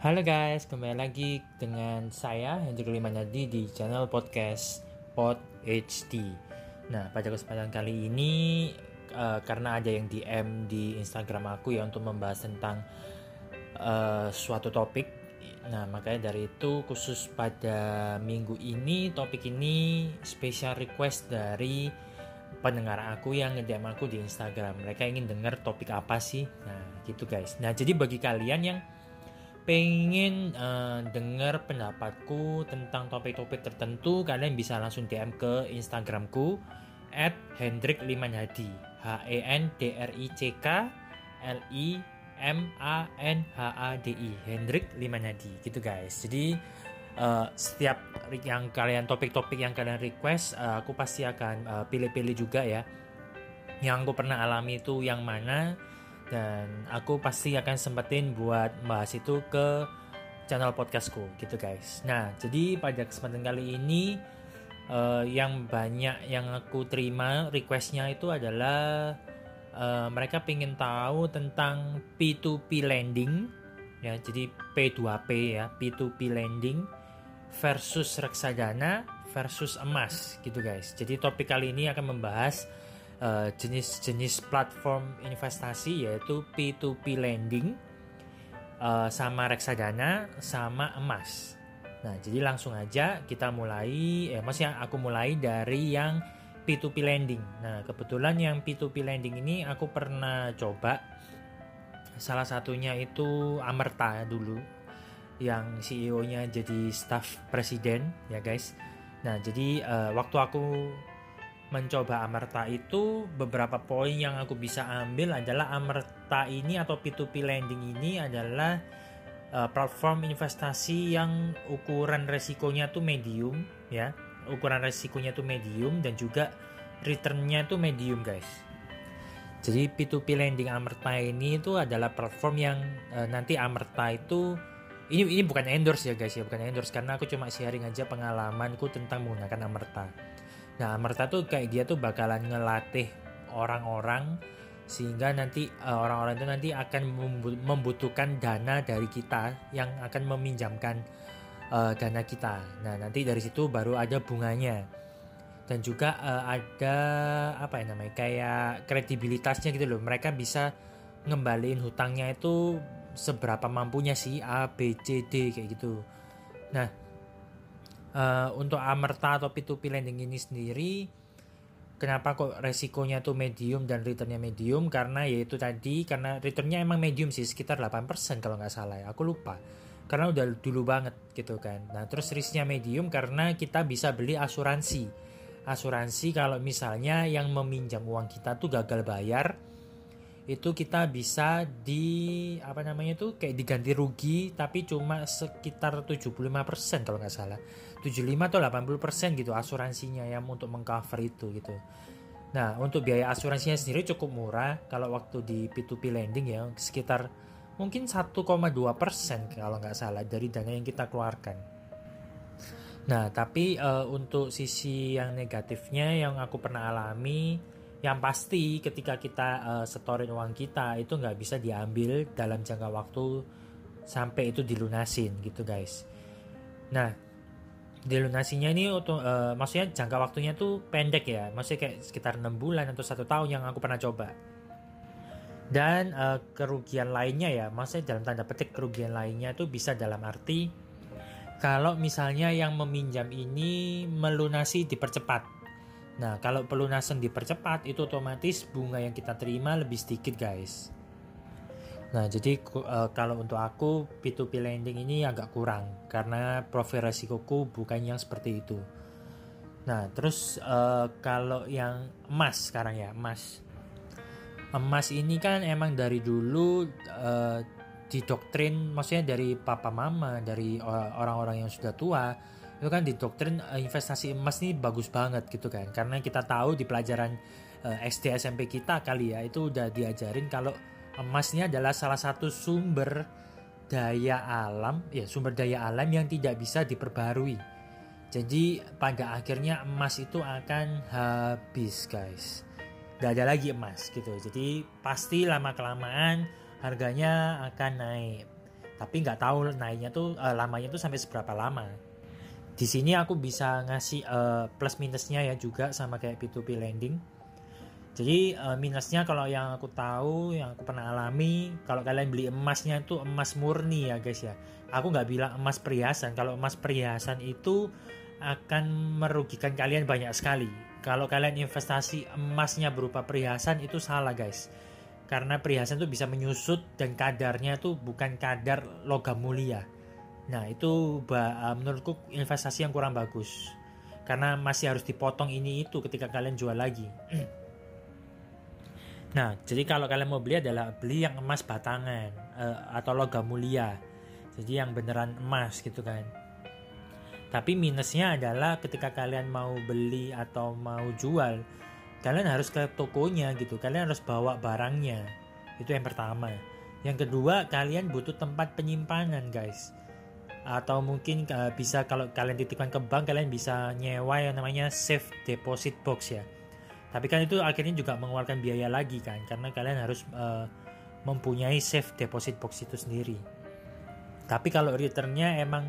Halo guys, kembali lagi dengan saya Hendrik Limanadi di channel podcast Pod HD. Nah, pada kesempatan kali ini uh, karena ada yang DM di Instagram aku ya untuk membahas tentang uh, suatu topik. Nah, makanya dari itu khusus pada minggu ini topik ini special request dari pendengar aku yang nge-DM aku di Instagram. Mereka ingin dengar topik apa sih? Nah, gitu guys. Nah, jadi bagi kalian yang pengen uh, dengar pendapatku tentang topik-topik tertentu, kalian bisa langsung DM ke Instagramku at Hendrik Limanhadi. H E N D R I C K L I M A N H A D I Hendrik Limanhadi. Gitu guys. Jadi uh, setiap yang kalian topik-topik yang kalian request uh, aku pasti akan pilih-pilih uh, juga ya. Yang aku pernah alami itu yang mana dan aku pasti akan sempetin buat bahas itu ke channel podcastku gitu guys. Nah jadi pada kesempatan kali ini uh, yang banyak yang aku terima requestnya itu adalah uh, mereka pengen tahu tentang P2P lending ya jadi P2P ya P2P lending versus reksadana versus emas gitu guys. Jadi topik kali ini akan membahas jenis-jenis uh, platform investasi yaitu P2P lending uh, sama reksadana sama emas. Nah, jadi langsung aja kita mulai eh maksudnya aku mulai dari yang P2P lending. Nah, kebetulan yang P2P lending ini aku pernah coba salah satunya itu Amerta dulu yang CEO-nya jadi staff presiden ya guys. Nah, jadi uh, waktu aku mencoba Amerta itu beberapa poin yang aku bisa ambil adalah Amerta ini atau P2P lending ini adalah uh, platform investasi yang ukuran resikonya tuh medium ya. Ukuran resikonya tuh medium dan juga returnnya tuh medium guys. Jadi P2P lending Amerta ini itu adalah platform yang uh, nanti Amerta itu ini ini bukan endorse ya guys ya bukan endorse. Karena aku cuma sharing aja pengalamanku tentang menggunakan Amerta Nah, Merta tuh kayak dia tuh bakalan ngelatih orang-orang sehingga nanti uh, orang-orang itu nanti akan membutuhkan dana dari kita yang akan meminjamkan uh, dana kita. Nah, nanti dari situ baru ada bunganya. Dan juga uh, ada apa ya namanya? kayak kredibilitasnya gitu loh. Mereka bisa ngembaliin hutangnya itu seberapa mampunya sih A, B, C, D kayak gitu. Nah, uh, untuk Amerta atau P2P lending ini sendiri kenapa kok resikonya tuh medium dan returnnya medium? Karena yaitu tadi karena returnnya emang medium sih sekitar 8% kalau nggak salah ya aku lupa. Karena udah dulu banget gitu kan. Nah terus risknya medium karena kita bisa beli asuransi. Asuransi kalau misalnya yang meminjam uang kita tuh gagal bayar itu kita bisa di apa namanya itu kayak diganti rugi tapi cuma sekitar 75% kalau nggak salah. 75 atau 80% gitu asuransinya yang untuk mengcover itu gitu. Nah untuk biaya asuransinya sendiri cukup murah kalau waktu di P2P lending ya sekitar mungkin 1,2% kalau nggak salah dari dana yang kita keluarkan. Nah tapi uh, untuk sisi yang negatifnya yang aku pernah alami yang pasti ketika kita uh, setorin uang kita itu nggak bisa diambil dalam jangka waktu sampai itu dilunasin gitu guys. Nah dilunasinya ini untuk uh, maksudnya jangka waktunya tuh pendek ya, maksudnya kayak sekitar enam bulan atau satu tahun yang aku pernah coba. Dan uh, kerugian lainnya ya, maksudnya dalam tanda petik kerugian lainnya tuh bisa dalam arti kalau misalnya yang meminjam ini melunasi dipercepat Nah, kalau pelunasan dipercepat itu otomatis bunga yang kita terima lebih sedikit, guys. Nah, jadi uh, kalau untuk aku P2P lending ini agak kurang karena profil resikoku bukan yang seperti itu. Nah, terus uh, kalau yang emas sekarang ya, emas. Emas ini kan emang dari dulu uh, didoktrin maksudnya dari papa mama, dari orang-orang yang sudah tua itu kan di doktrin uh, investasi emas ini bagus banget gitu kan. Karena kita tahu di pelajaran uh, eh, SD SMP kita kali ya itu udah diajarin kalau emas ini adalah salah satu sumber daya alam ya sumber daya alam yang tidak bisa diperbarui. Jadi pada akhirnya emas itu akan habis guys. Gak ada lagi emas gitu. Jadi pasti lama kelamaan harganya akan naik. Tapi nggak tahu naiknya tuh uh, lamanya tuh sampai seberapa lama di sini aku bisa ngasih uh, plus minusnya ya juga sama kayak P2P lending. Jadi uh, minusnya kalau yang aku tahu yang aku pernah alami kalau kalian beli emasnya itu emas murni ya guys ya. Aku nggak bilang emas perhiasan. Kalau emas perhiasan itu akan merugikan kalian banyak sekali. Kalau kalian investasi emasnya berupa perhiasan itu salah guys. Karena perhiasan itu bisa menyusut dan kadarnya itu bukan kadar logam mulia. Nah itu uh, menurutku investasi yang kurang bagus. Karena masih harus dipotong ini itu ketika kalian jual lagi. nah jadi kalau kalian mau beli adalah beli yang emas batangan uh, atau logam mulia, jadi yang beneran emas gitu kan. Tapi minusnya adalah ketika kalian mau beli atau mau jual kalian harus ke tokonya gitu. Kalian harus bawa barangnya. Itu yang pertama. Yang kedua kalian butuh tempat penyimpanan guys atau mungkin uh, bisa kalau kalian titipkan ke bank kalian bisa nyewa yang namanya safe deposit box ya tapi kan itu akhirnya juga mengeluarkan biaya lagi kan karena kalian harus uh, mempunyai safe deposit box itu sendiri tapi kalau returnnya emang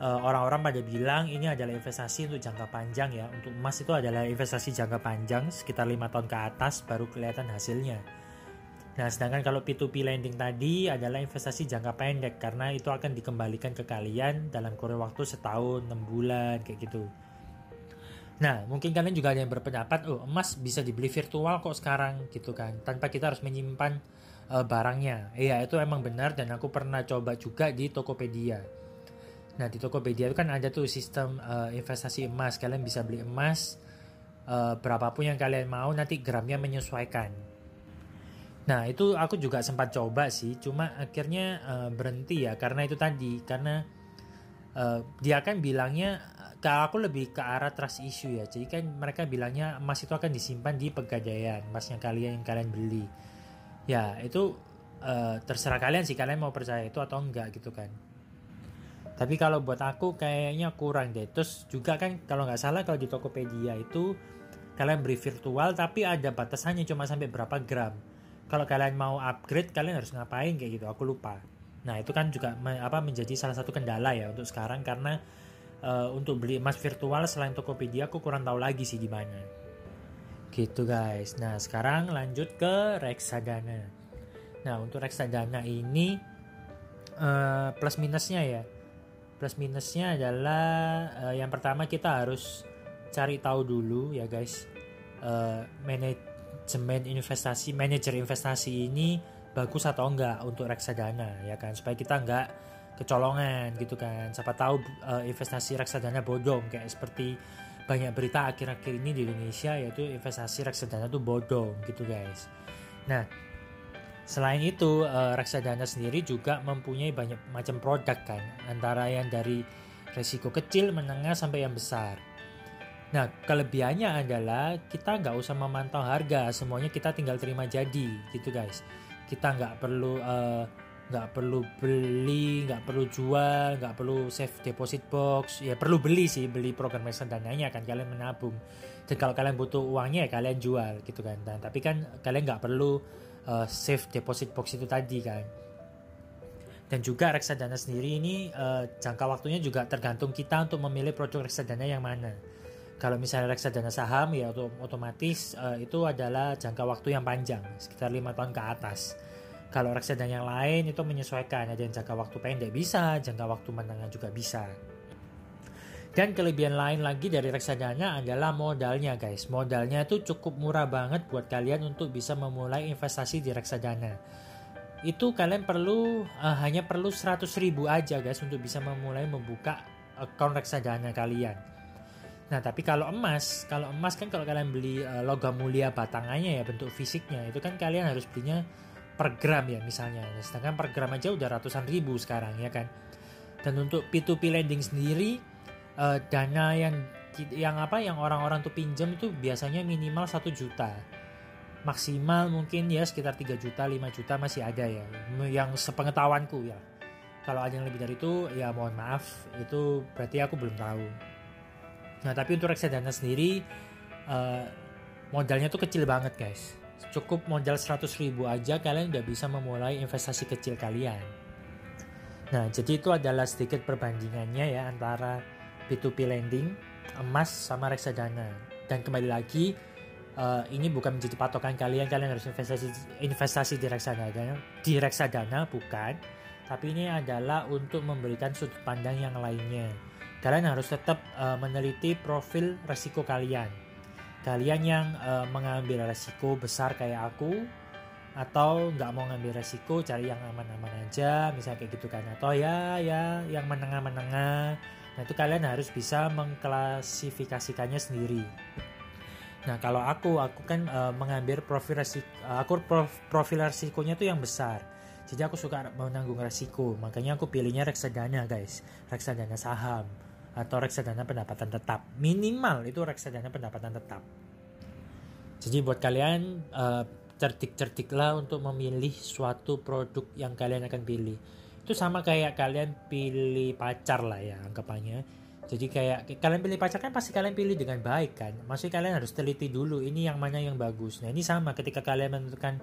Eh, orang-orang pada bilang ini adalah investasi untuk jangka panjang ya. Untuk emas itu adalah investasi jangka panjang sekitar lima tahun ke atas baru kelihatan hasilnya. Nah, sedangkan kalau P2P lending tadi adalah investasi jangka pendek karena itu akan dikembalikan ke kalian dalam kurun waktu setahun, enam bulan kayak gitu. Nah, mungkin kalian juga ada yang berpendapat, oh emas bisa dibeli virtual kok sekarang gitu kan, tanpa kita harus menyimpan uh, barangnya. Iya, itu emang benar dan aku pernah coba juga di Tokopedia Nah di Tokopedia itu kan ada tuh sistem uh, investasi emas. Kalian bisa beli emas uh, berapapun yang kalian mau. Nanti gramnya menyesuaikan. Nah itu aku juga sempat coba sih. Cuma akhirnya uh, berhenti ya karena itu tadi karena uh, dia kan bilangnya ke aku lebih ke arah trust issue ya. Jadi kan mereka bilangnya emas itu akan disimpan di pegadaian emasnya kalian yang kalian beli. Ya itu uh, terserah kalian sih kalian mau percaya itu atau enggak gitu kan. Tapi kalau buat aku kayaknya kurang deh. Terus juga kan kalau nggak salah kalau di Tokopedia itu kalian beri virtual tapi ada batasannya cuma sampai berapa gram. Kalau kalian mau upgrade kalian harus ngapain kayak gitu. Aku lupa. Nah itu kan juga me, apa menjadi salah satu kendala ya untuk sekarang karena uh, untuk beli emas virtual selain Tokopedia aku kurang tahu lagi sih di mana. Gitu guys. Nah sekarang lanjut ke reksadana. Nah untuk reksadana ini uh, plus minusnya ya plus minusnya adalah uh, yang pertama kita harus cari tahu dulu ya guys uh, manajemen investasi manajer investasi ini bagus atau enggak untuk reksadana ya kan? Supaya kita enggak kecolongan gitu kan. Siapa tahu uh, investasi reksadana bodong kayak seperti banyak berita akhir-akhir ini di Indonesia yaitu investasi reksadana itu bodong gitu guys. Nah Selain itu, uh, reksadana sendiri juga mempunyai banyak macam produk kan, antara yang dari resiko kecil, menengah sampai yang besar. Nah, kelebihannya adalah kita nggak usah memantau harga, semuanya kita tinggal terima jadi, gitu guys. Kita nggak perlu uh, nggak perlu beli, nggak perlu jual, nggak perlu save deposit box. Ya perlu beli sih, beli program reksadananya kan kalian menabung. Dan kalau kalian butuh uangnya ya kalian jual gitu kan. Nah, tapi kan kalian nggak perlu uh, safe deposit box itu tadi kan. Dan juga reksadana sendiri ini uh, jangka waktunya juga tergantung kita untuk memilih produk reksadana yang mana. Kalau misalnya reksadana saham ya otomatis uh, itu adalah jangka waktu yang panjang, sekitar lima tahun ke atas. Kalau reksadana yang lain itu menyesuaikan, ada yang jangka waktu pendek bisa, jangka waktu menengah juga bisa. Dan kelebihan lain lagi dari reksadana adalah modalnya guys. Modalnya itu cukup murah banget buat kalian untuk bisa memulai investasi di reksadana. Itu kalian perlu uh, hanya perlu 100 ribu aja guys untuk bisa memulai membuka account reksadana kalian. Nah tapi kalau emas, kalau emas kan kalau kalian beli uh, logam mulia batangannya ya bentuk fisiknya itu kan kalian harus belinya per gram ya misalnya. Sedangkan per gram aja udah ratusan ribu sekarang ya kan. Dan untuk P2P lending sendiri uh, dana yang yang apa yang orang-orang tuh pinjam itu biasanya minimal satu juta maksimal mungkin ya sekitar 3 juta 5 juta masih ada ya yang sepengetahuanku ya kalau ada yang lebih dari itu ya mohon maaf itu berarti aku belum tahu nah tapi untuk reksadana sendiri uh, modalnya tuh kecil banget guys cukup modal 100 ribu aja kalian udah bisa memulai investasi kecil kalian Nah, jadi itu adalah sedikit perbandingannya ya antara P2P lending, emas sama reksadana. Dan kembali lagi, uh, ini bukan menjadi patokan kalian, kalian harus investasi investasi di reksadana, di reksadana bukan. Tapi ini adalah untuk memberikan sudut pandang yang lainnya. Kalian harus tetap uh, meneliti profil resiko kalian. Kalian yang uh, mengambil resiko besar kayak aku, atau nggak mau ngambil resiko cari yang aman-aman aja misalnya kayak gitu kan. Atau ya ya yang menengah-menengah. Nah itu kalian harus bisa mengklasifikasikannya sendiri. Nah kalau aku aku kan uh, mengambil profil resiko aku prof, profil resikonya tuh yang besar. Jadi aku suka menanggung resiko. Makanya aku pilihnya reksadana guys. Reksadana saham atau reksadana pendapatan tetap. Minimal itu reksadana pendapatan tetap. Jadi buat kalian uh, cerdik-cerdiklah untuk memilih suatu produk yang kalian akan pilih. Itu sama kayak kalian pilih pacar lah ya anggapannya. Jadi kayak kalian pilih pacar kan pasti kalian pilih dengan baik kan? Maksudnya kalian harus teliti dulu ini yang mana yang bagus. Nah ini sama ketika kalian menentukan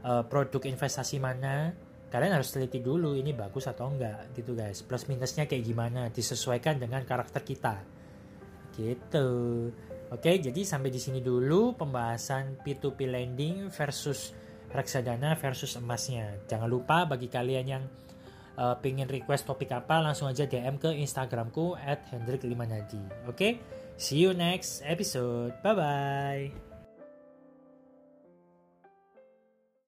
uh, produk investasi mana kalian harus teliti dulu ini bagus atau enggak gitu guys plus minusnya kayak gimana disesuaikan dengan karakter kita gitu Oke, jadi sampai di sini dulu pembahasan P2P lending versus reksadana versus emasnya. Jangan lupa bagi kalian yang uh, pengen request topik apa langsung aja DM ke Instagramku @hendrik5nadi. Oke, see you next episode. Bye bye.